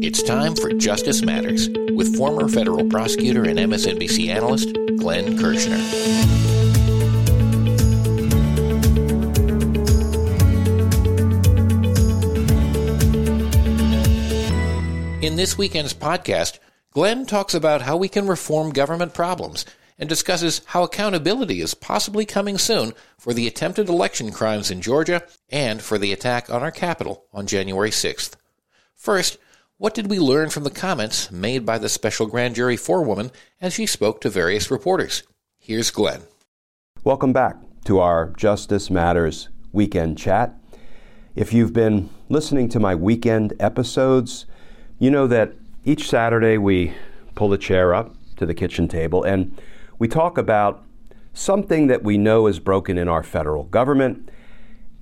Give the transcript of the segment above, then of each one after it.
It's time for Justice Matters with former federal prosecutor and MSNBC analyst Glenn Kirschner. In this weekend's podcast, Glenn talks about how we can reform government problems and discusses how accountability is possibly coming soon for the attempted election crimes in Georgia and for the attack on our Capitol on January 6th. First, what did we learn from the comments made by the special grand jury forewoman as she spoke to various reporters? Here's Glenn. Welcome back to our Justice Matters weekend chat. If you've been listening to my weekend episodes, you know that each Saturday we pull a chair up to the kitchen table and we talk about something that we know is broken in our federal government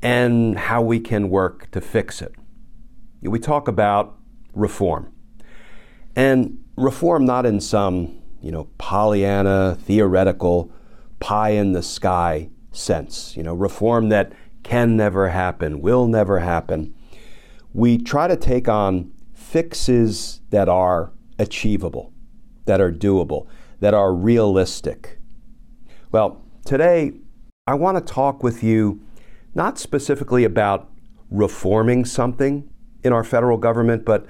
and how we can work to fix it. We talk about reform. And reform not in some, you know, Pollyanna, theoretical, pie in the sky sense, you know, reform that can never happen, will never happen. We try to take on fixes that are achievable, that are doable, that are realistic. Well, today I want to talk with you not specifically about reforming something in our federal government, but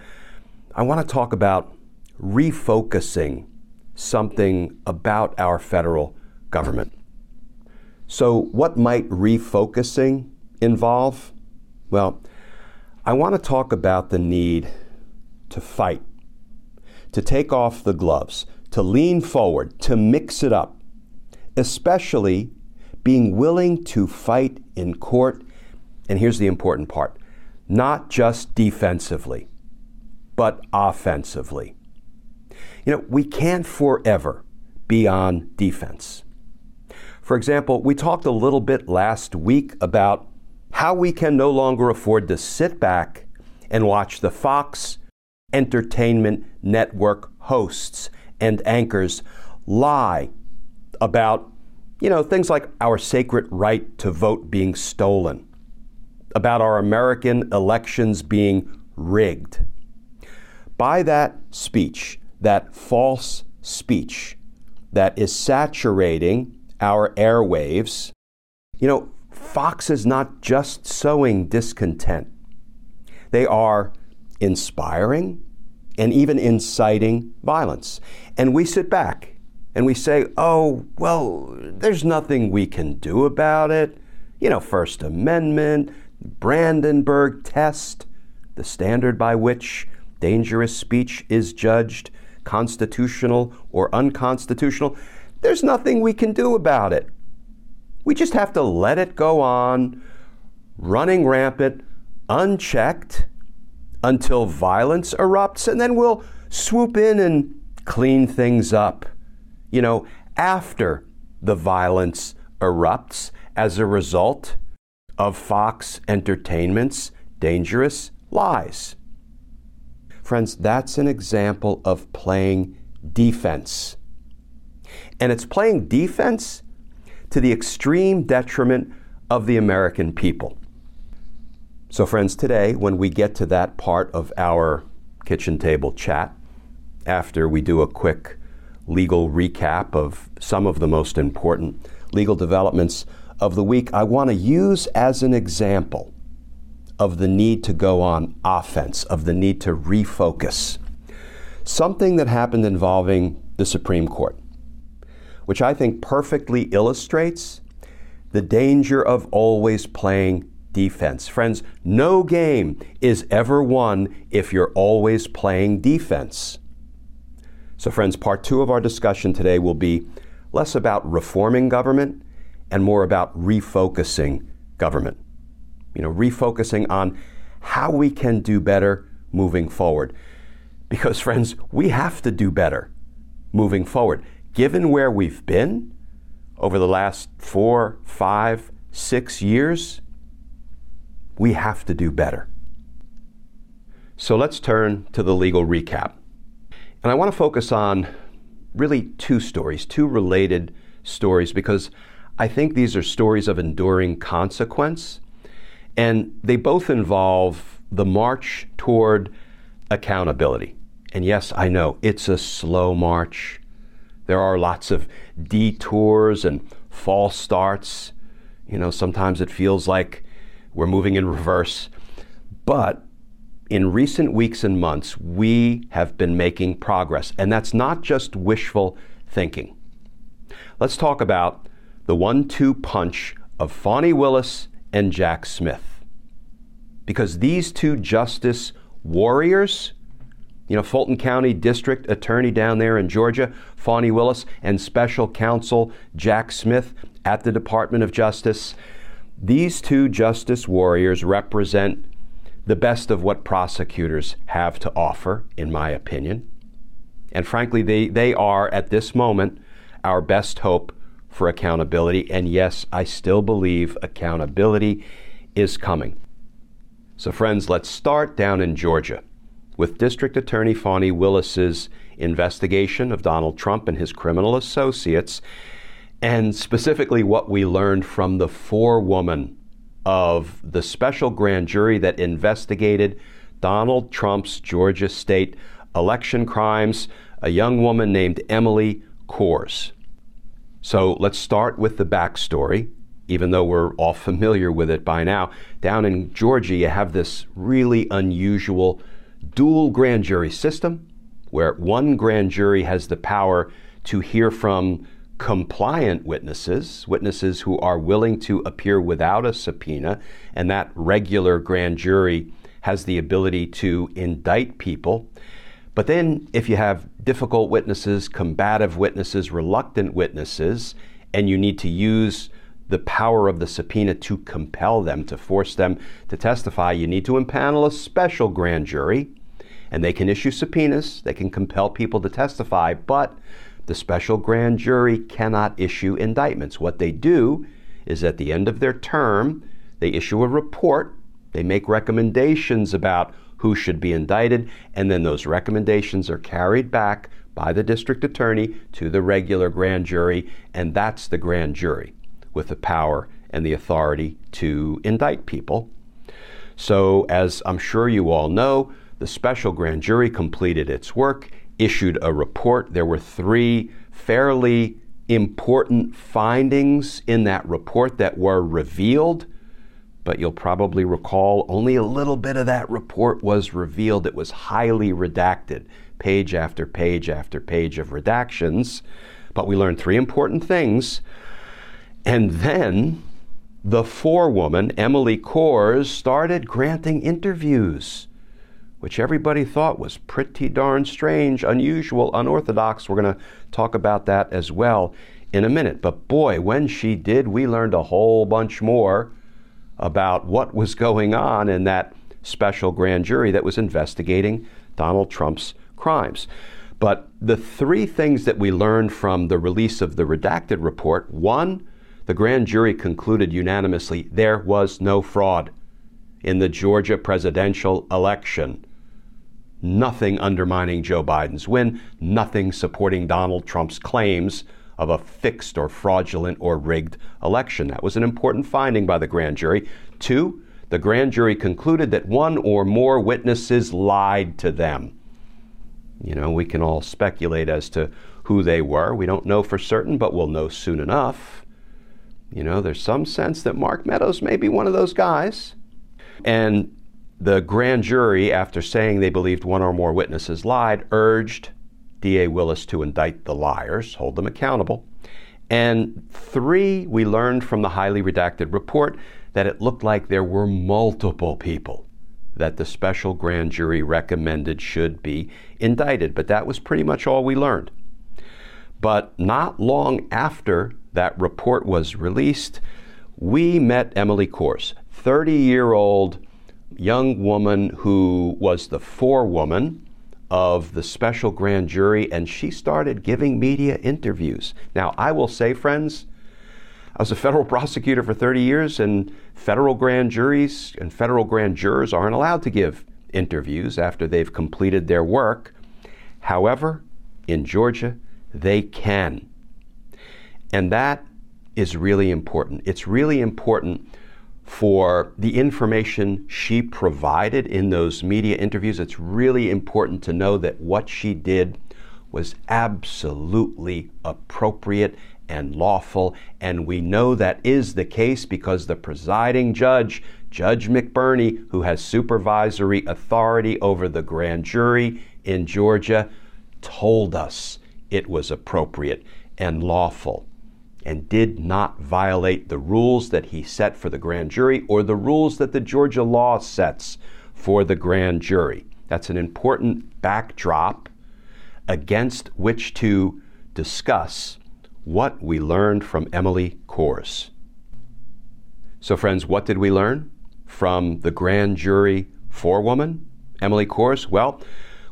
I want to talk about refocusing something about our federal government. So, what might refocusing involve? Well, I want to talk about the need to fight, to take off the gloves, to lean forward, to mix it up, especially being willing to fight in court. And here's the important part not just defensively, but offensively. You know, we can't forever be on defense. For example, we talked a little bit last week about how we can no longer afford to sit back and watch the Fox Entertainment Network hosts and anchors lie about, you know, things like our sacred right to vote being stolen, about our American elections being rigged. By that speech, that false speech that is saturating our airwaves, you know, Fox is not just sowing discontent. They are inspiring, and even inciting violence. And we sit back and we say, oh, well, there's nothing we can do about it. You know, First Amendment, Brandenburg test, the standard by which dangerous speech is judged constitutional or unconstitutional. There's nothing we can do about it. We just have to let it go on, running rampant, unchecked, until violence erupts, and then we'll swoop in and clean things up. You know, after the violence erupts as a result of Fox Entertainment's dangerous lies. Friends, that's an example of playing defense. And it's playing defense to the extreme detriment of the American people. So, friends, today, when we get to that part of our kitchen table chat, after we do a quick legal recap of some of the most important legal developments of the week, I want to use as an example of the need to go on offense, of the need to refocus, something that happened involving the Supreme Court, which I think perfectly illustrates the danger of always playing defense. Friends, no game is ever won if you're always playing defense. So, friends, part two of our discussion today will be less about reforming government and more about refocusing government. You know, refocusing on how we can do better moving forward. Because, friends, we have to do better moving forward. Given where we've been over the last four, five, six years, we have to do better. So let's turn to the legal recap. And I want to focus on really two stories, two related stories, because I think these are stories of enduring consequence. And they both involve the march toward accountability. And yes, I know it's a slow march. There are lots of detours and false starts. You know, sometimes it feels like we're moving in reverse. But in recent weeks and months, we have been making progress. And that's not just wishful thinking. Let's talk about the one two punch of Fani Willis and Jack Smith. Because these two justice warriors, you know, Fulton County District Attorney down there in Georgia, Fani Willis, and Special Counsel Jack Smith at the Department of Justice, these two justice warriors represent the best of what prosecutors have to offer, in my opinion. And frankly, they, they are, at this moment, our best hope for accountability. And yes, I still believe accountability is coming. So, friends, let's start down in Georgia with District Attorney Fani Willis's investigation of Donald Trump and his criminal associates and specifically what we learned from the forewoman of the special grand jury that investigated Donald Trump's Georgia state election crimes, a young woman named Emily Kohrs. So let's start with the backstory, even though we're all familiar with it by now. Down in Georgia, you have this really unusual dual grand jury system where one grand jury has the power to hear from compliant witnesses, witnesses who are willing to appear without a subpoena, and that regular grand jury has the ability to indict people. But then, if you have difficult witnesses, combative witnesses, reluctant witnesses, and you need to use the power of the subpoena to compel them, to force them to testify, you need to impanel a special grand jury, and they can issue subpoenas, they can compel people to testify, but the special grand jury cannot issue indictments. What they do is at the end of their term, they issue a report, they make recommendations about who should be indicted, and then those recommendations are carried back by the district attorney to the regular grand jury, and that's the grand jury with the power and the authority to indict people. So, as I'm sure you all know, the special grand jury completed its work issued a report. There were three fairly important findings in that report that were revealed, but you'll probably recall only a little bit of that report was revealed. It was highly redacted, page after page after page of redactions. But we learned three important things. And then the forewoman, Emily Kohrs, started granting interviews which everybody thought was pretty darn strange, unusual, unorthodox. We're going to talk about that as well in a minute. But boy, when she did, we learned a whole bunch more about what was going on in that special grand jury that was investigating Donald Trump's crimes. But the three things that we learned from the release of the redacted report one, the grand jury concluded unanimously there was no fraud in the Georgia presidential election nothing undermining Joe Biden's win, nothing supporting Donald Trump's claims of a fixed or fraudulent or rigged election. That was an important finding by the grand jury. Two, the grand jury concluded that one or more witnesses lied to them. You know, we can all speculate as to who they were. We don't know for certain, but we'll know soon enough. You know, there's some sense that Mark Meadows may be one of those guys. And the grand jury, after saying they believed one or more witnesses lied, urged D.A. Willis to indict the liars, hold them accountable. And three, we learned from the highly redacted report that it looked like there were multiple people that the special grand jury recommended should be indicted. But that was pretty much all we learned. But not long after that report was released, we met Emily Kohrs, 30 year old young woman who was the forewoman of the special grand jury and she started giving media interviews. Now, I will say, friends, I was a federal prosecutor for 30 years, and federal grand juries and federal grand jurors aren't allowed to give interviews after they've completed their work. However, in Georgia, they can. And that is really important. It's really important for the information she provided in those media interviews. It's really important to know that what she did was absolutely appropriate and lawful. And we know that is the case because the presiding judge, Judge McBurney, who has supervisory authority over the grand jury in Georgia, told us it was appropriate and lawful and did not violate the rules that he set for the grand jury or the rules that the Georgia law sets for the grand jury. That's an important backdrop against which to discuss what we learned from Emily Kohrs. So, friends, what did we learn from the grand jury forewoman, Emily Kohrs? Well,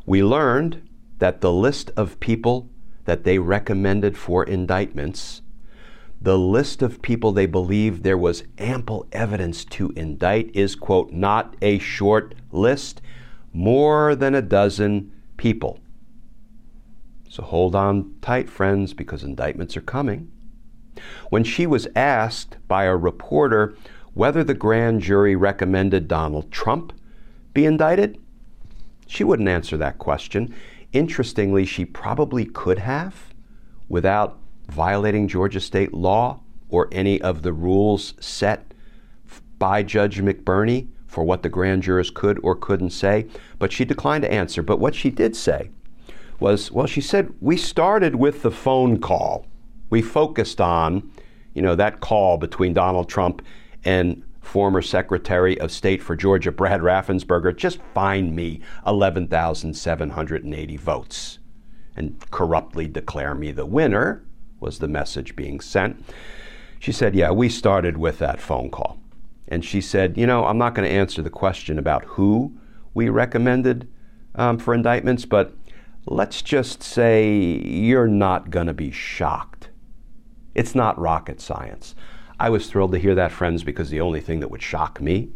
we learned that the list of people that they recommended for indictments the list of people they believe there was ample evidence to indict is, quote, not a short list, more than a dozen people. So hold on tight, friends, because indictments are coming. When she was asked by a reporter whether the grand jury recommended Donald Trump be indicted, she wouldn't answer that question. Interestingly, she probably could have without violating Georgia state law or any of the rules set by Judge McBurney for what the grand jurors could or couldn't say, but she declined to answer. But what she did say was, well, she said, we started with the phone call. We focused on, you know, that call between Donald Trump and former Secretary of State for Georgia, Brad Raffensperger, just find me. 11,780 votes. And corruptly declare me the winner was the message being sent. She said, Yeah, we started with that phone call. And she said, You know, I'm not going to answer the question about who we recommended um, for indictments, but let's just say you're not going to be shocked. It's not rocket science. I was thrilled to hear that, friends, because the only thing that would shock me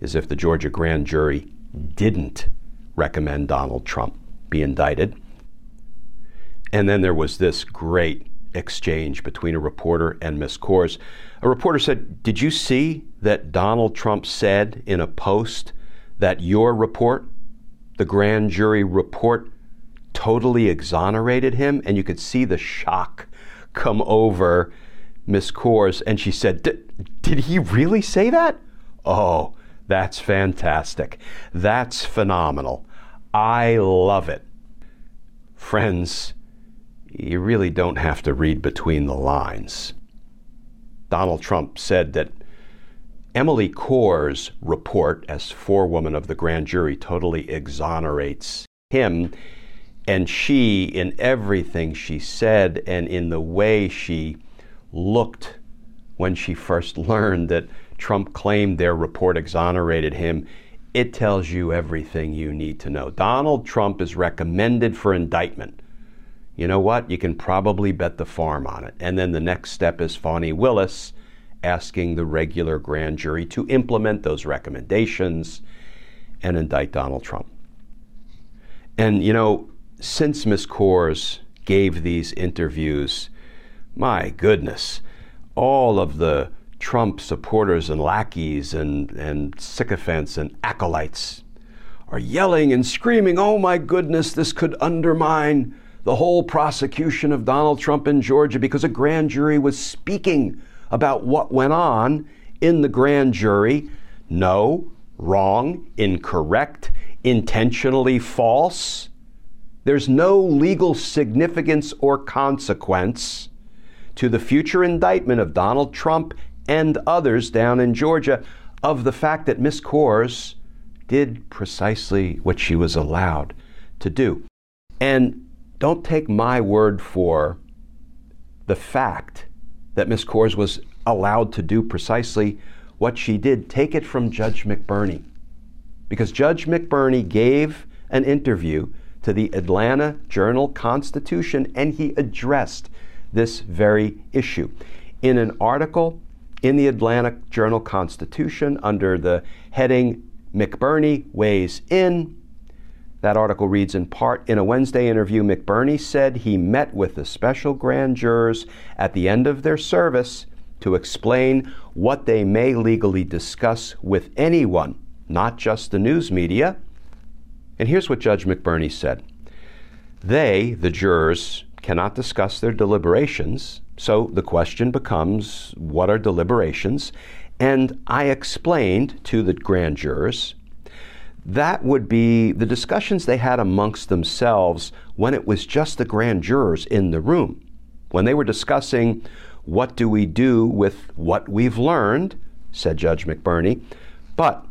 is if the Georgia grand jury didn't recommend Donald Trump be indicted. And then there was this great exchange between a reporter and Miss Kohrs. A reporter said, Did you see that Donald Trump said in a post that your report, the grand jury report, totally exonerated him? And you could see the shock come over Miss Kohrs. And she said, Did he really say that? Oh, that's fantastic. That's phenomenal. I love it. Friends, you really don't have to read between the lines. Donald Trump said that Emily Kohrs' report as forewoman of the grand jury totally exonerates him. And she, in everything she said and in the way she looked when she first learned that Trump claimed their report exonerated him, it tells you everything you need to know. Donald Trump is recommended for indictment you know what? You can probably bet the farm on it. And then the next step is Fani Willis asking the regular grand jury to implement those recommendations and indict Donald Trump. And, you know, since Ms. Kohrs gave these interviews, my goodness, all of the Trump supporters and lackeys and, and sycophants and acolytes are yelling and screaming, oh my goodness, this could undermine the whole prosecution of Donald Trump in Georgia because a grand jury was speaking about what went on in the grand jury. No, wrong, incorrect, intentionally false. There's no legal significance or consequence to the future indictment of Donald Trump and others down in Georgia of the fact that Miss Kohrs did precisely what she was allowed to do. And don't take my word for the fact that Ms. Kohrs was allowed to do precisely what she did. Take it from Judge McBurney. Because Judge McBurney gave an interview to the Atlanta Journal Constitution and he addressed this very issue. In an article in the Atlanta Journal Constitution under the heading McBurney Weighs In, that article reads in part In a Wednesday interview, McBurney said he met with the special grand jurors at the end of their service to explain what they may legally discuss with anyone, not just the news media. And here's what Judge McBurney said They, the jurors, cannot discuss their deliberations, so the question becomes what are deliberations? And I explained to the grand jurors that would be the discussions they had amongst themselves when it was just the grand jurors in the room. When they were discussing what do we do with what we've learned, said Judge McBurney. But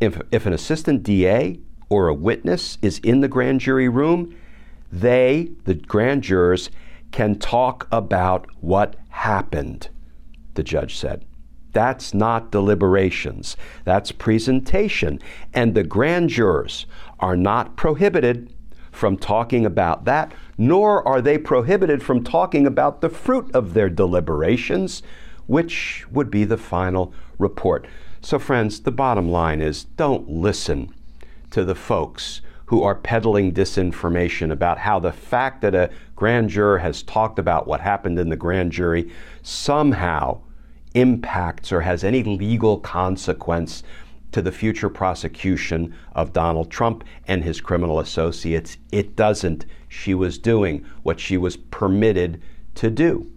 if, if an assistant DA or a witness is in the grand jury room, they, the grand jurors, can talk about what happened, the judge said. That's not deliberations, that's presentation. And the grand jurors are not prohibited from talking about that, nor are they prohibited from talking about the fruit of their deliberations, which would be the final report. So, friends, the bottom line is don't listen to the folks who are peddling disinformation about how the fact that a grand juror has talked about what happened in the grand jury somehow impacts or has any legal consequence to the future prosecution of Donald Trump and his criminal associates. It doesn't. She was doing what she was permitted to do.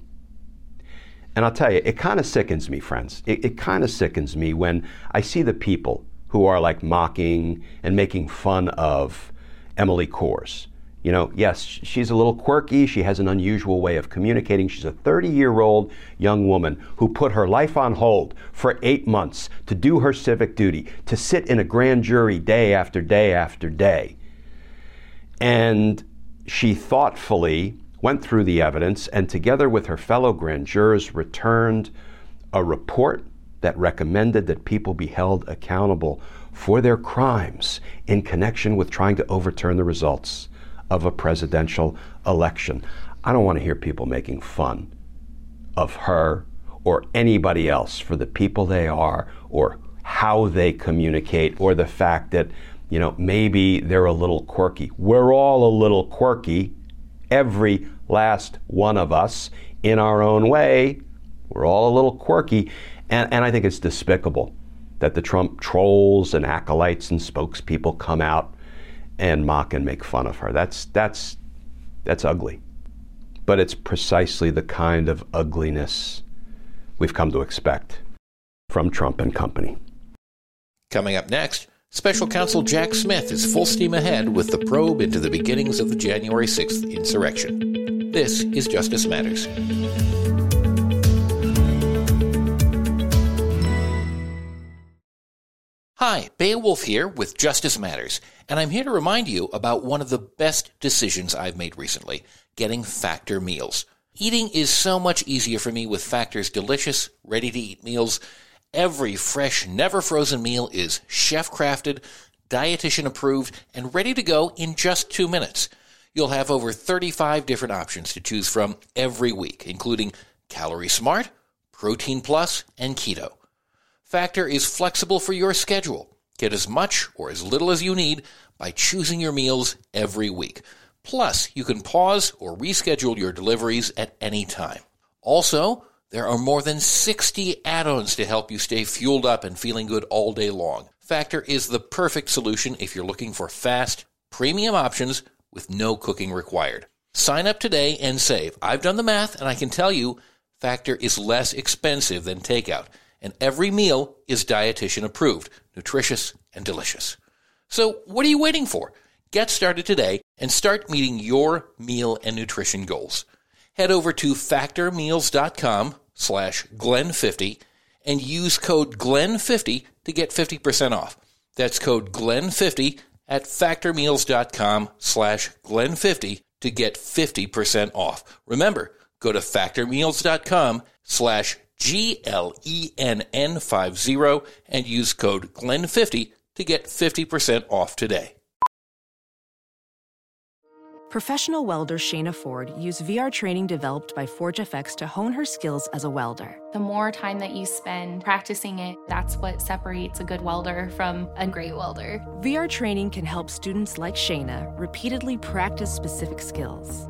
And I'll tell you, it kind of sickens me, friends. It, it kind of sickens me when I see the people who are like mocking and making fun of Emily Kohrs you know, yes, she's a little quirky. She has an unusual way of communicating. She's a 30 year old young woman who put her life on hold for eight months to do her civic duty, to sit in a grand jury day after day after day. And she thoughtfully went through the evidence and, together with her fellow grand jurors, returned a report that recommended that people be held accountable for their crimes in connection with trying to overturn the results of a presidential election. I don't want to hear people making fun of her or anybody else for the people they are or how they communicate or the fact that, you know, maybe they're a little quirky. We're all a little quirky, every last one of us in our own way. We're all a little quirky. And, and I think it's despicable that the Trump trolls and acolytes and spokespeople come out and mock and make fun of her. That's that's that's ugly. But it's precisely the kind of ugliness we've come to expect from Trump and company. Coming up next, Special Counsel Jack Smith is full steam ahead with the probe into the beginnings of the January 6th insurrection. This is Justice Matters. Hi, Beowulf here with Justice Matters, and I'm here to remind you about one of the best decisions I've made recently getting Factor meals. Eating is so much easier for me with Factor's delicious, ready to eat meals. Every fresh, never frozen meal is chef crafted, dietitian approved, and ready to go in just two minutes. You'll have over 35 different options to choose from every week, including Calorie Smart, Protein Plus, and Keto. Factor is flexible for your schedule. Get as much or as little as you need by choosing your meals every week. Plus, you can pause or reschedule your deliveries at any time. Also, there are more than 60 add-ons to help you stay fueled up and feeling good all day long. Factor is the perfect solution if you're looking for fast, premium options with no cooking required. Sign up today and save. I've done the math and I can tell you Factor is less expensive than takeout and every meal is dietitian approved, nutritious, and delicious. So, what are you waiting for? Get started today and start meeting your meal and nutrition goals. Head over to factormeals.com slash Glenn50 and use code GLEN50 to get 50% off. That's code GLEN50 at factormeals.com slash Glenn50 to get 50% off. Remember, go to factormeals.com slash G L E N N 50 and use code GLEN50 to get 50% off today. Professional welder Shayna Ford used VR training developed by ForgeFX to hone her skills as a welder. The more time that you spend practicing it, that's what separates a good welder from a great welder. VR training can help students like Shayna repeatedly practice specific skills.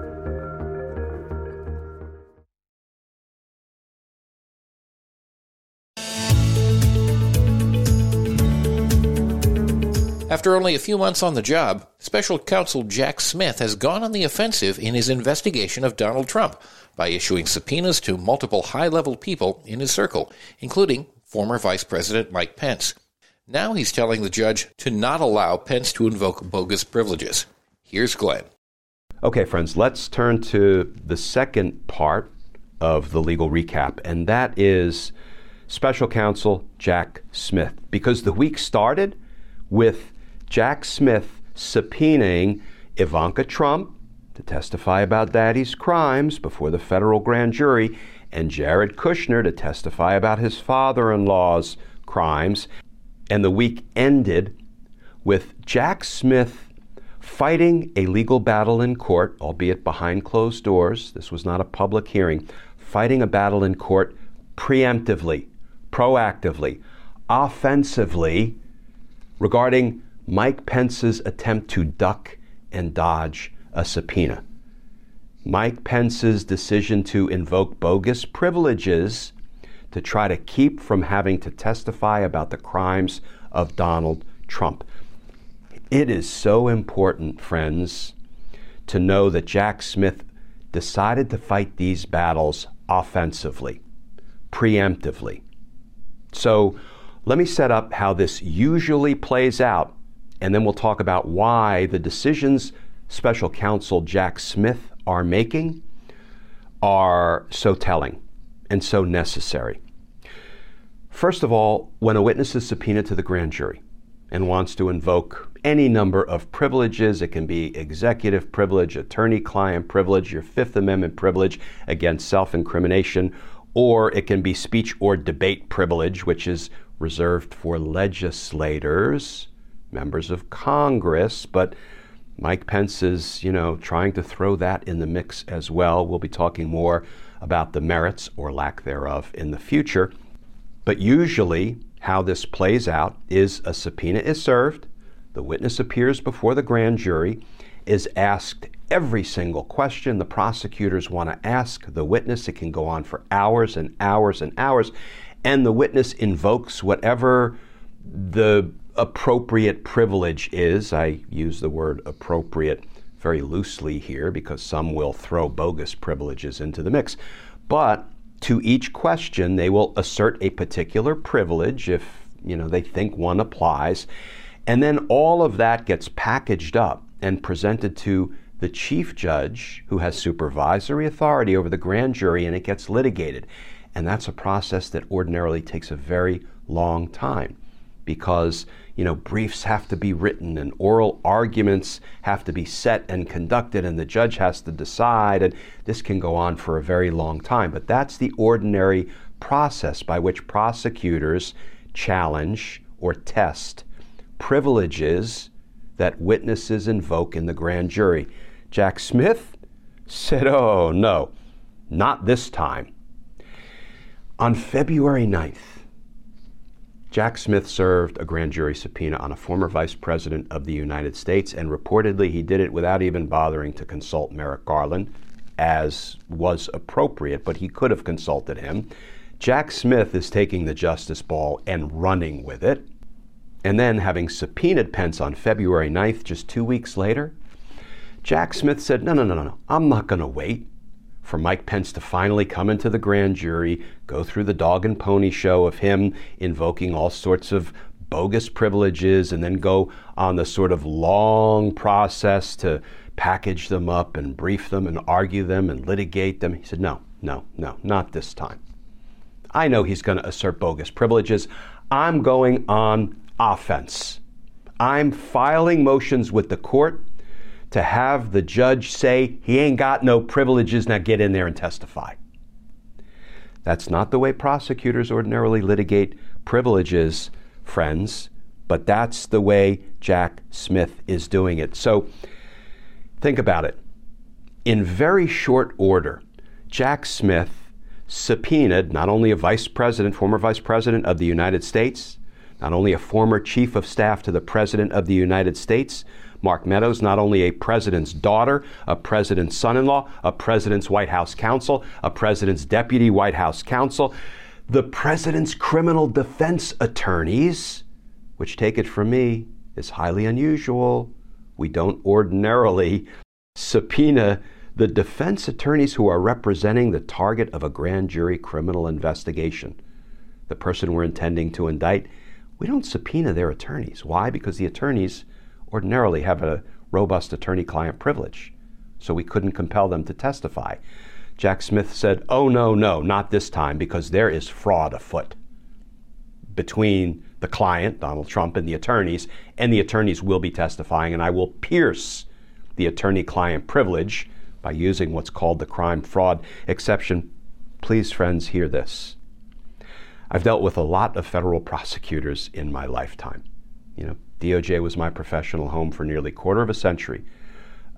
After only a few months on the job, special counsel Jack Smith has gone on the offensive in his investigation of Donald Trump by issuing subpoenas to multiple high level people in his circle, including former Vice President Mike Pence. Now he's telling the judge to not allow Pence to invoke bogus privileges. Here's Glenn. Okay, friends, let's turn to the second part of the legal recap, and that is special counsel Jack Smith. Because the week started with Jack Smith subpoenaing Ivanka Trump to testify about daddy's crimes before the federal grand jury and Jared Kushner to testify about his father in law's crimes. And the week ended with Jack Smith fighting a legal battle in court, albeit behind closed doors. This was not a public hearing. Fighting a battle in court preemptively, proactively, offensively regarding Mike Pence's attempt to duck and dodge a subpoena. Mike Pence's decision to invoke bogus privileges to try to keep from having to testify about the crimes of Donald Trump. It is so important, friends, to know that Jack Smith decided to fight these battles offensively, preemptively. So let me set up how this usually plays out and then we'll talk about why the decisions special counsel Jack Smith are making are so telling and so necessary. First of all, when a witness is subpoenaed to the grand jury and wants to invoke any number of privileges, it can be executive privilege, attorney client privilege, your Fifth Amendment privilege against self incrimination, or it can be speech or debate privilege, which is reserved for legislators members of Congress, but Mike Pence is, you know, trying to throw that in the mix as well. We'll be talking more about the merits or lack thereof in the future. But usually, how this plays out is a subpoena is served, the witness appears before the grand jury, is asked every single question the prosecutors want to ask the witness. It can go on for hours and hours and hours, and the witness invokes whatever the appropriate privilege is. I use the word appropriate very loosely here because some will throw bogus privileges into the mix. But to each question, they will assert a particular privilege if you know they think one applies. And then all of that gets packaged up and presented to the chief judge who has supervisory authority over the grand jury and it gets litigated. And that's a process that ordinarily takes a very long time because you know briefs have to be written and oral arguments have to be set and conducted and the judge has to decide and this can go on for a very long time. But that's the ordinary process by which prosecutors challenge or test privileges that witnesses invoke in the grand jury. Jack smith said oh no not this time. On february 9th Jack Smith served a grand jury subpoena on a former vice president of the United States, and reportedly he did it without even bothering to consult Merrick Garland, as was appropriate, but he could have consulted him. Jack Smith is taking the justice ball and running with it. And then, having subpoenaed Pence on February 9th, just two weeks later, Jack Smith said, No, no, no, no, no, I'm not going to wait for Mike Pence to finally come into the grand jury, go through the dog and pony show of him invoking all sorts of bogus privileges, and then go on the sort of long process to package them up and brief them and argue them and litigate them. He said, No, no, no, not this time. I know he's going to assert bogus privileges. I'm going on offense. I'm filing motions with the court to have the judge say he ain't got no privileges, now get in there and testify. That's not the way prosecutors ordinarily litigate privileges, friends, but that's the way Jack Smith is doing it. So think about it. In very short order, Jack Smith subpoenaed not only a vice president, former vice president of the United States, not only a former chief of staff to the president of the United States, Mark Meadows, not only a president's daughter, a president's son in law, a president's White House counsel, a president's deputy White House counsel, the president's criminal defense attorneys, which take it from me is highly unusual. We don't ordinarily subpoena the defense attorneys who are representing the target of a grand jury criminal investigation. The person we're intending to indict, we don't subpoena their attorneys. Why? Because the attorneys ordinarily have a robust attorney client privilege, so we couldn't compel them to testify. Jack Smith said, Oh, no, no, not this time, because there is fraud afoot between the client, Donald Trump, and the attorneys, and the attorneys will be testifying, and I will pierce the attorney client privilege by using what's called the crime fraud exception. Please, friends, hear this. I've dealt with a lot of federal prosecutors in my lifetime. You know, DOJ was my professional home for nearly a quarter of a century.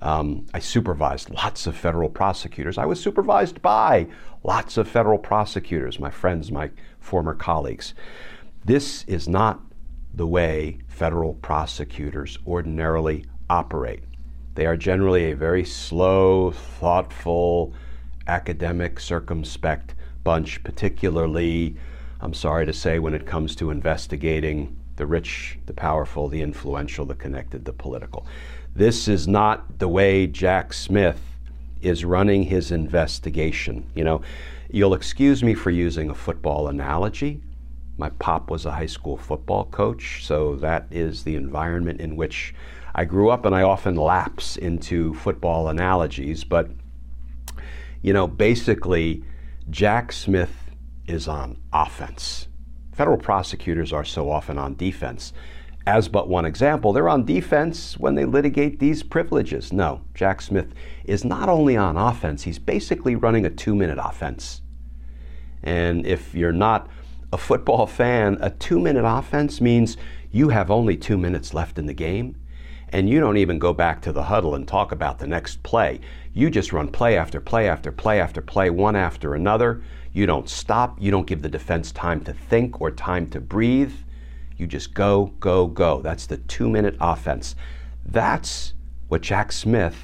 Um, I supervised lots of federal prosecutors. I was supervised by lots of federal prosecutors, my friends, my former colleagues. This is not the way federal prosecutors ordinarily operate. They are generally a very slow, thoughtful, academic, circumspect bunch, particularly, I'm sorry to say, when it comes to investigating the rich, the powerful, the influential, the connected, the political. This is not the way Jack Smith is running his investigation. You know, you'll excuse me for using a football analogy. My pop was a high school football coach, so that is the environment in which I grew up, and I often lapse into football analogies. But, you know, basically, Jack Smith is on offense Federal prosecutors are so often on defense. As but one example, they're on defense when they litigate these privileges. No, Jack Smith is not only on offense, he's basically running a two minute offense. And if you're not a football fan, a two minute offense means you have only two minutes left in the game, and you don't even go back to the huddle and talk about the next play. You just run play after play after play after play, one after another. You don't stop. You don't give the defense time to think or time to breathe. You just go, go, go. That's the two minute offense. That's what Jack Smith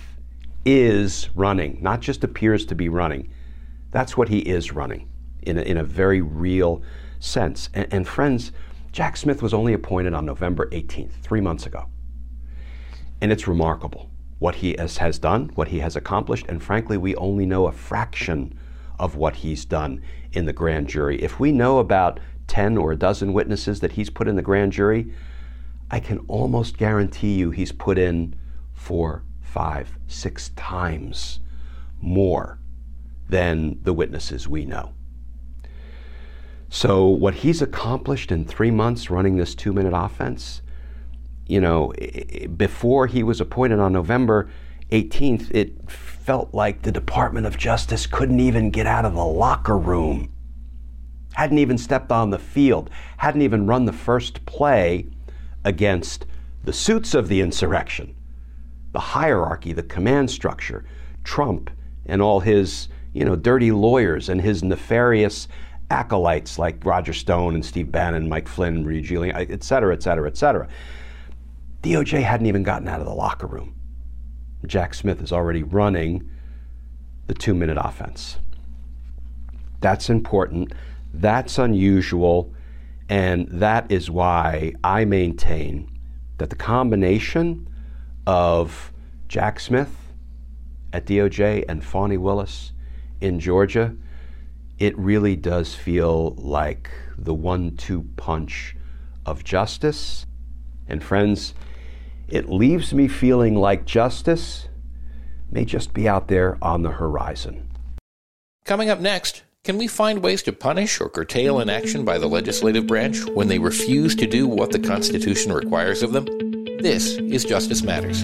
is running, not just appears to be running. That's what he is running in a, in a very real sense. And, and friends, Jack Smith was only appointed on November 18th, three months ago. And it's remarkable what he has, has done, what he has accomplished, and frankly, we only know a fraction of what he's done in the grand jury. If we know about 10 or a dozen witnesses that he's put in the grand jury, I can almost guarantee you he's put in four, five, six times more than the witnesses we know. So, what he's accomplished in three months running this two minute offense, you know, before he was appointed on November 18th, it felt like the Department of Justice couldn't even get out of the locker room, hadn't even stepped on the field, hadn't even run the first play against the suits of the insurrection, the hierarchy, the command structure, Trump and all his, you know, dirty lawyers and his nefarious acolytes like Roger Stone and Steve Bannon, Mike Flynn, Rudy Giuliani, et cetera, et cetera, et cetera. DOJ hadn't even gotten out of the locker room. Jack Smith is already running the two minute offense. That's important. That's unusual. And that is why I maintain that the combination of Jack Smith at DOJ and Fani Willis in Georgia, it really does feel like the one two punch of justice. And friends, it leaves me feeling like justice may just be out there on the horizon. Coming up next, can we find ways to punish or curtail inaction by the legislative branch when they refuse to do what the Constitution requires of them? This is Justice Matters.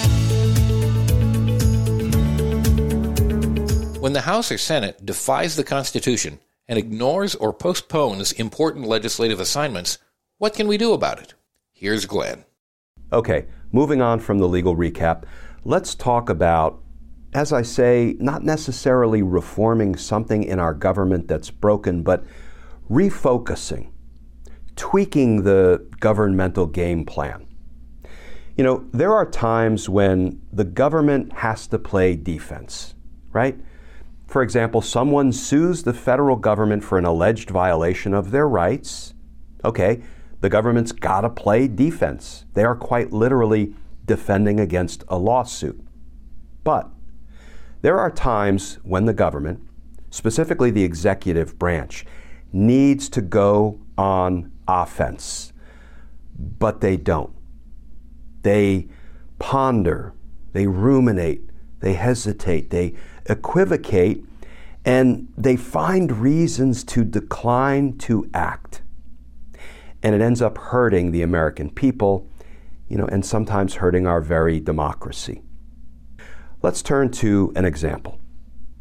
When the House or Senate defies the Constitution and ignores or postpones important legislative assignments, what can we do about it? Here's Glenn. Okay, moving on from the legal recap, let's talk about, as I say, not necessarily reforming something in our government that's broken, but refocusing, tweaking the governmental game plan. You know, there are times when the government has to play defense, right? For example, someone sues the federal government for an alleged violation of their rights. Okay, the government's got to play defense. They are quite literally defending against a lawsuit. But there are times when the government, specifically the executive branch, needs to go on offense, but they don't. They ponder, they ruminate, they hesitate, they equivocate, and they find reasons to decline to act. And it ends up hurting the American people, you know, and sometimes hurting our very democracy. Let's turn to an example.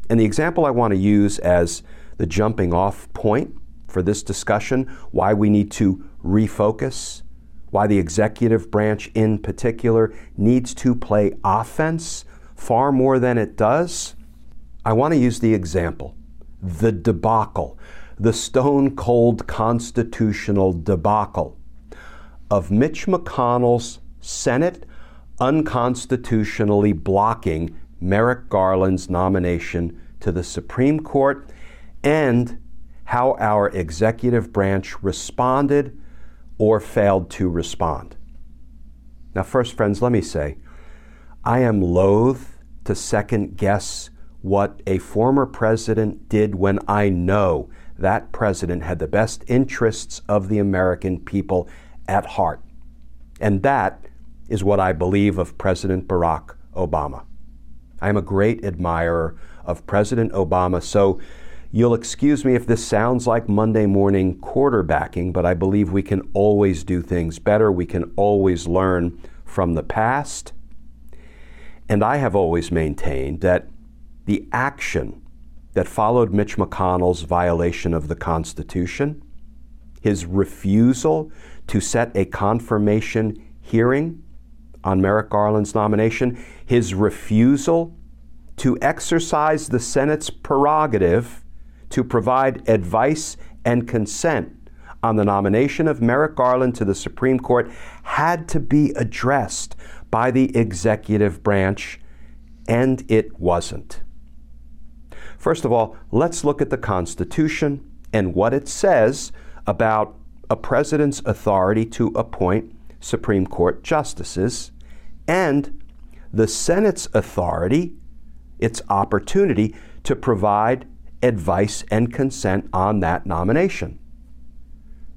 And the example I want to use as the jumping off point for this discussion, why we need to refocus, why the executive branch in particular needs to play offense far more than it does, I want to use the example the debacle, the stone cold constitutional debacle of Mitch McConnell's Senate unconstitutionally blocking Merrick Garland's nomination to the Supreme Court and how our executive branch responded or failed to respond. Now, first, friends, let me say, I am loath to second guess what a former president did when I know that president had the best interests of the American people at heart. And that is what I believe of President Barack Obama. I am a great admirer of President Obama, so you'll excuse me if this sounds like Monday morning quarterbacking, but I believe we can always do things better. We can always learn from the past. And I have always maintained that the action that followed Mitch McConnell's violation of the Constitution, his refusal to set a confirmation hearing on Merrick Garland's nomination, his refusal to exercise the Senate's prerogative to provide advice and consent on the nomination of Merrick Garland to the Supreme Court had to be addressed by the executive branch, and it wasn't. First of all, let's look at the Constitution and what it says about a president's authority to appoint Supreme Court justices and the Senate's authority, its opportunity to provide advice and consent on that nomination.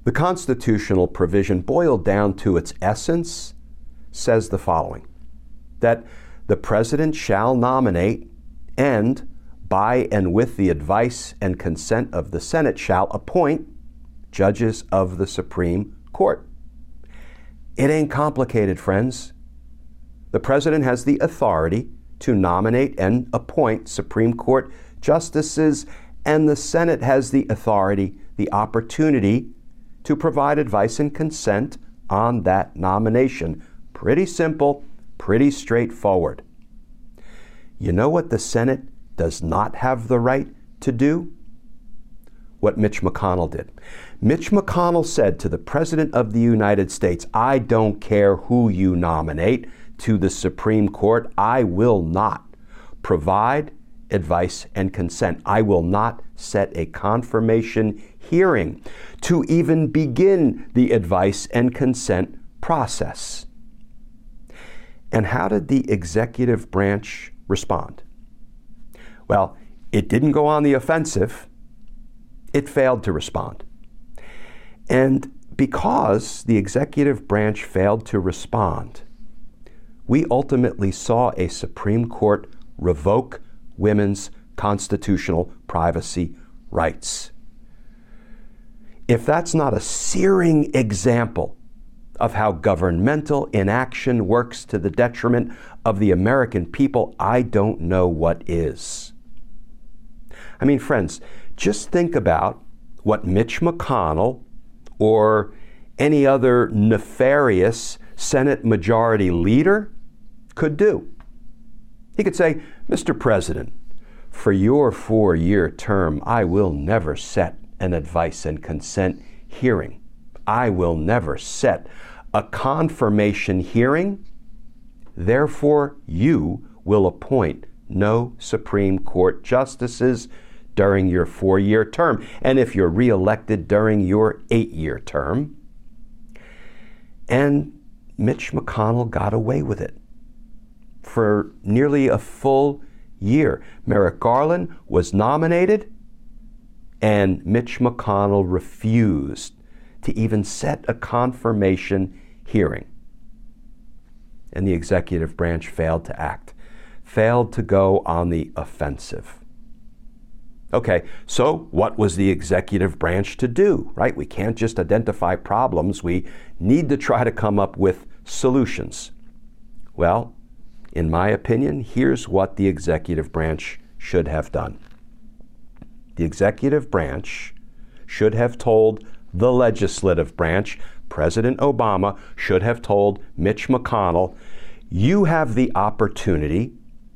The constitutional provision, boiled down to its essence, says the following that the president shall nominate and by and with the advice and consent of the Senate, shall appoint judges of the Supreme Court. It ain't complicated, friends. The President has the authority to nominate and appoint Supreme Court justices, and the Senate has the authority, the opportunity to provide advice and consent on that nomination. Pretty simple, pretty straightforward. You know what the Senate does not have the right to do? what Mitch McConnell did. Mitch McConnell said to the President of the United States, I don't care who you nominate to the Supreme Court, I will not provide advice and consent. I will not set a confirmation hearing to even begin the advice and consent process. And how did the executive branch respond? Well, it didn't go on the offensive, it failed to respond. And because the executive branch failed to respond, we ultimately saw a Supreme Court revoke women's constitutional privacy rights. If that's not a searing example of how governmental inaction works to the detriment of the American people, I don't know what is. I mean, friends, just think about what Mitch McConnell or any other nefarious Senate Majority Leader could do. He could say, Mr. President, for your four year term, I will never set an advice and consent hearing. I will never set a confirmation hearing. Therefore, you will appoint no Supreme Court justices during your four year term. And if you're reelected during your eight year term, and Mitch McConnell got away with it for nearly a full year. Merrick Garland was nominated, and Mitch McConnell refused to even set a confirmation hearing. And the executive branch failed to act, failed to go on the offensive. Okay, so what was the executive branch to do, right? We can't just identify problems, we need to try to come up with solutions. Well, in my opinion, here's what the executive branch should have done. The executive branch should have told the legislative branch, President Obama should have told Mitch McConnell, you have the opportunity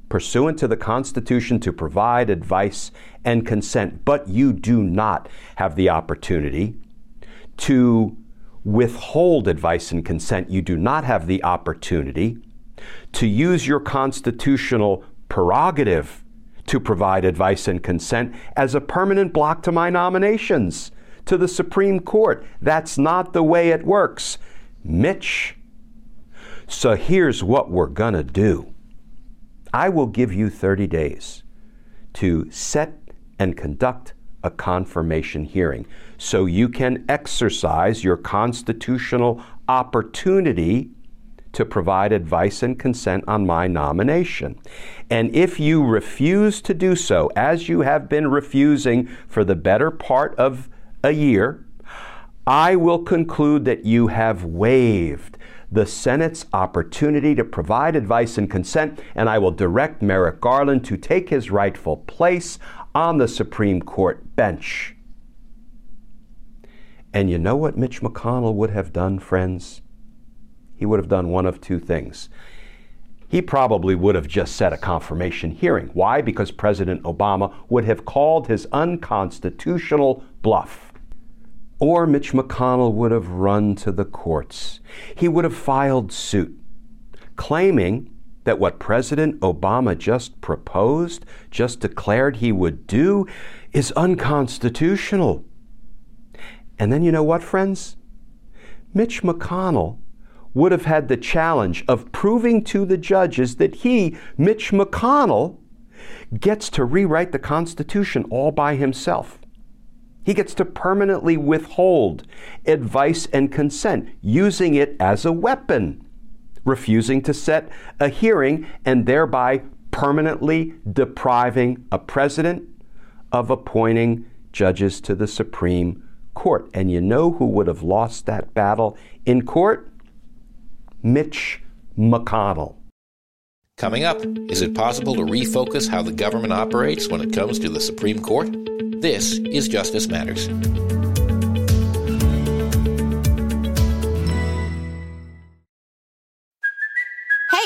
pursuant to the Constitution to provide advice and consent, but you do not have the opportunity to withhold advice and consent. You do not have the opportunity to use your constitutional prerogative to provide advice and consent as a permanent block to my nominations to the Supreme Court. That's not the way it works. Mitch. So here's what we're going to do. I will give you 30 days to set and conduct a confirmation hearing so you can exercise your constitutional opportunity to provide advice and consent on my nomination. And if you refuse to do so, as you have been refusing for the better part of a year, I will conclude that you have waived the Senate's opportunity to provide advice and consent, and I will direct Merrick Garland to take his rightful place on the Supreme Court bench. And you know what Mitch McConnell would have done, friends? He would have done one of two things. He probably would have just set a confirmation hearing. Why? Because President Obama would have called his unconstitutional bluff or Mitch McConnell would have run to the courts. He would have filed suit, claiming that what President Obama just proposed, just declared he would do, is unconstitutional. And then you know what, friends? Mitch McConnell would have had the challenge of proving to the judges that he, Mitch McConnell, gets to rewrite the Constitution all by himself. He gets to permanently withhold advice and consent, using it as a weapon, refusing to set a hearing and thereby permanently depriving a president of appointing judges to the Supreme Court. And you know who would have lost that battle in court? Mitch McConnell. Coming up, is it possible to refocus how the government operates when it comes to the Supreme Court? This is Justice Matters.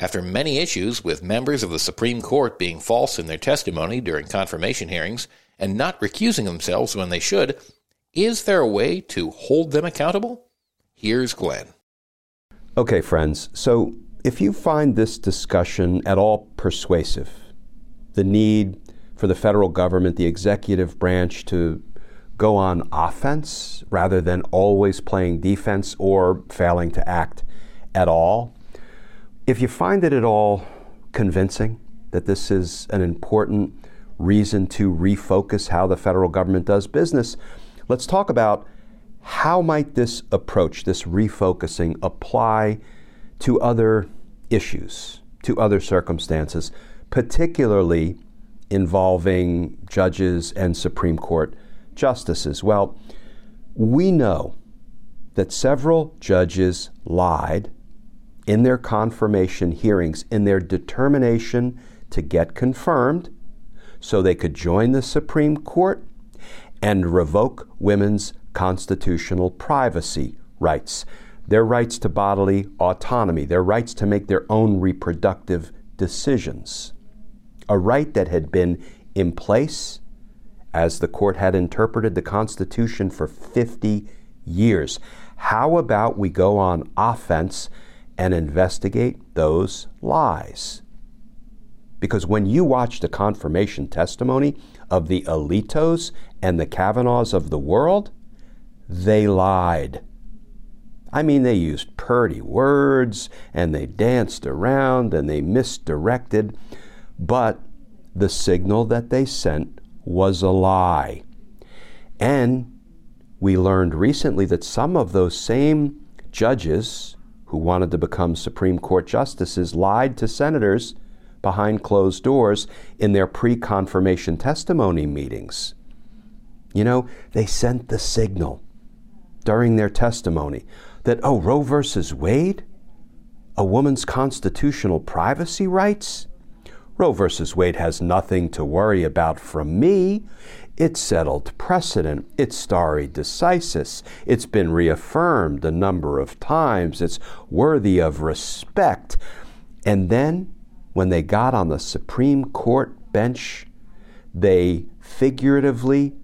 After many issues with members of the Supreme Court being false in their testimony during confirmation hearings and not recusing themselves when they should, is there a way to hold them accountable? Here's Glenn. Okay, friends, so if you find this discussion at all persuasive, the need for the federal government, the executive branch, to go on offense rather than always playing defense or failing to act at all, if you find it at all convincing that this is an important reason to refocus how the federal government does business, let's talk about how might this approach, this refocusing, apply to other issues, to other circumstances, particularly involving judges and Supreme Court justices? Well, we know that several judges lied in their confirmation hearings in their determination to get confirmed so they could join the Supreme Court and revoke women's constitutional privacy rights, their rights to bodily autonomy, their rights to make their own reproductive decisions. A right that had been in place as the court had interpreted the Constitution for 50 years. How about we go on offense and investigate those lies. Because when you watch the confirmation testimony of the Alitos and the Kavanaughs of the world, they lied. I mean, they used purty words and they danced around and they misdirected, but the signal that they sent was a lie. And we learned recently that some of those same judges who wanted to become Supreme Court justices lied to senators behind closed doors in their pre confirmation testimony meetings. You know, they sent the signal during their testimony that, oh, Roe versus Wade, a woman's constitutional privacy rights, Roe versus Wade has nothing to worry about from me. It's settled precedent. It's stare decisis. It's been reaffirmed a number of times. It's worthy of respect. And then, when they got on the Supreme Court bench, they figuratively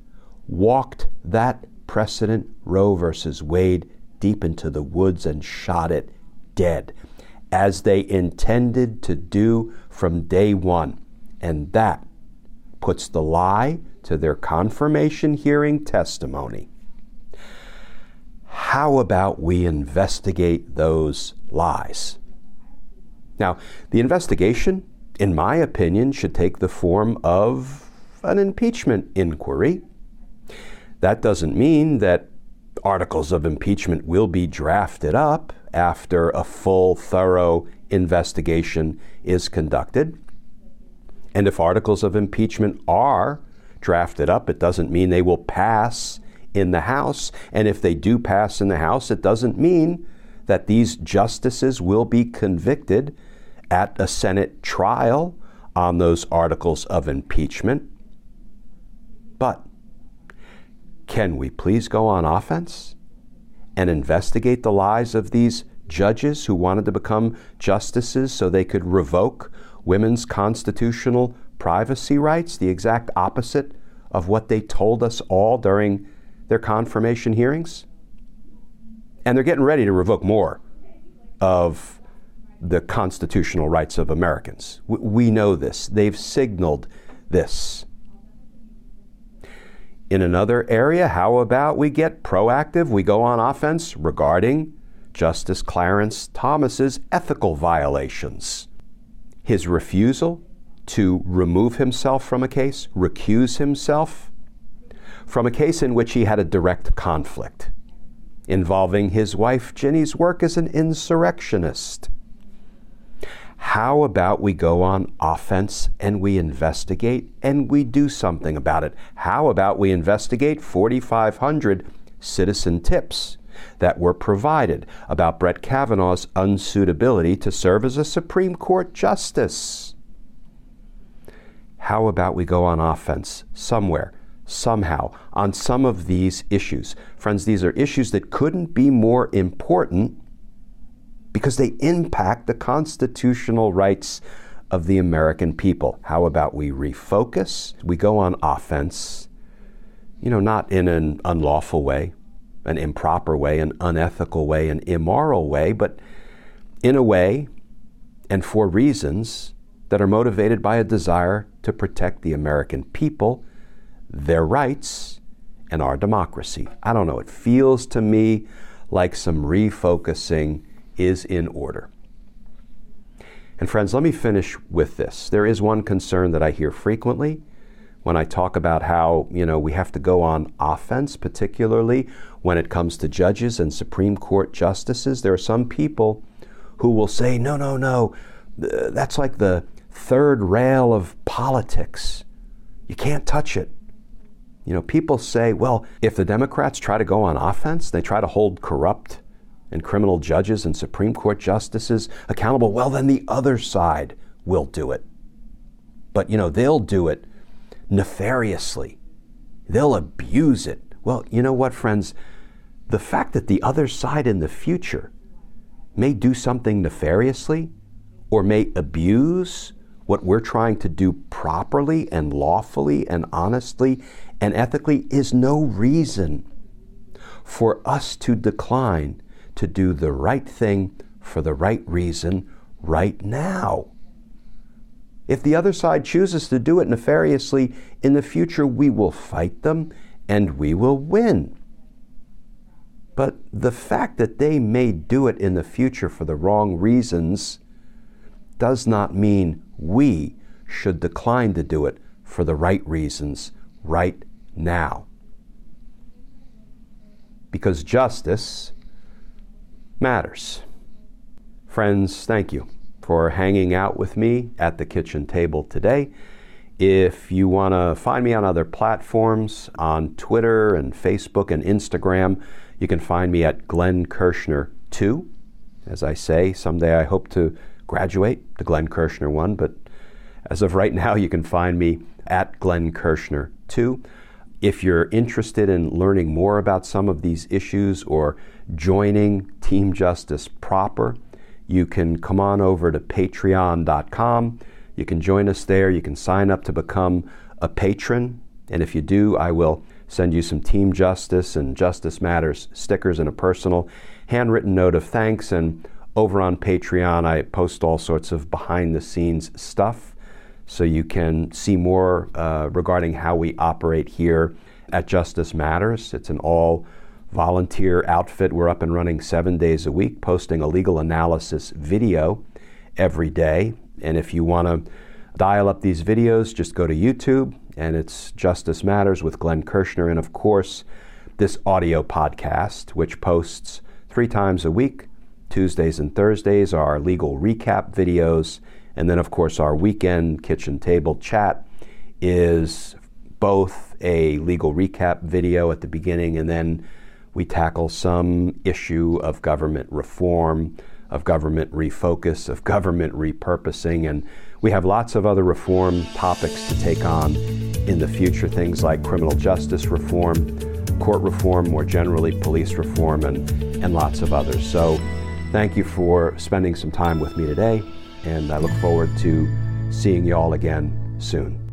walked that precedent, Roe versus Wade, deep into the woods and shot it dead as they intended to do from day one. And that puts the lie to their confirmation hearing testimony. How about we investigate those lies? Now, the investigation, in my opinion, should take the form of an impeachment inquiry. That doesn't mean that articles of impeachment will be drafted up after a full, thorough investigation is conducted. And if articles of impeachment are drafted up, it doesn't mean they will pass in the House. And if they do pass in the House, it doesn't mean that these justices will be convicted at a Senate trial on those articles of impeachment. But can we please go on offense and investigate the lies of these judges who wanted to become justices so they could revoke women's constitutional privacy rights, the exact opposite of what they told us all during their confirmation hearings? And they're getting ready to revoke more of the constitutional rights of Americans. We know this. They've signaled this. In another area, how about we get proactive? We go on offense regarding Justice Clarence Thomas's ethical violations. His refusal to remove himself from a case, recuse himself from a case in which he had a direct conflict involving his wife Ginni's work as an insurrectionist. How about we go on offense and we investigate and we do something about it? How about we investigate 4,500 citizen tips that were provided about Brett Kavanaugh's unsuitability to serve as a Supreme Court justice? How about we go on offense somewhere, somehow, on some of these issues? Friends, these are issues that couldn't be more important because they impact the constitutional rights of the American people. How about we refocus? We go on offense, you know, not in an unlawful way, an improper way, an unethical way, an immoral way, but in a way and for reasons that are motivated by a desire to protect the American people, their rights, and our democracy. I don't know, it feels to me like some refocusing is in order. And friends, let me finish with this. There is one concern that I hear frequently when I talk about how, you know, we have to go on offense, particularly when it comes to judges and Supreme Court justices. There are some people who will say, no, no, no, that's like the third rail of politics. You can't touch it. You know, people say, well, if the Democrats try to go on offense, they try to hold corrupt and criminal judges and Supreme Court justices accountable, well, then the other side will do it. But, you know, they'll do it nefariously, they'll abuse it. Well, you know what, friends? The fact that the other side in the future may do something nefariously or may abuse what we're trying to do properly and lawfully and honestly and ethically is no reason for us to decline to do the right thing for the right reason right now. If the other side chooses to do it nefariously in the future, we will fight them and we will win. But the fact that they may do it in the future for the wrong reasons does not mean we should decline to do it for the right reasons right now. Because justice matters. Friends, thank you for hanging out with me at the kitchen table today. If you want to find me on other platforms, on Twitter and Facebook and Instagram, you can find me at Glenn Kirschner 2. As I say, someday I hope to graduate to Glenn Kirschner 1, but as of right now, you can find me at Glenn Kirschner 2. If you're interested in learning more about some of these issues or joining Team Justice proper, you can come on over to patreon.com. You can join us there. You can sign up to become a patron. And if you do, I will send you some Team Justice and Justice Matters stickers and a personal handwritten note of thanks. And over on Patreon, I post all sorts of behind the scenes stuff so you can see more uh, regarding how we operate here at Justice Matters. It's an all volunteer outfit. We're up and running seven days a week, posting a legal analysis video every day. And if you want to dial up these videos, just go to YouTube and it's Justice Matters with Glenn Kirschner. And of course, this audio podcast, which posts three times a week. Tuesdays and Thursdays are legal recap videos and then, of course, our weekend kitchen table chat is both a legal recap video at the beginning, and then we tackle some issue of government reform, of government refocus, of government repurposing, and we have lots of other reform topics to take on in the future, things like criminal justice reform, court reform, more generally, police reform, and, and lots of others. So, thank you for spending some time with me today and I look forward to seeing you all again soon.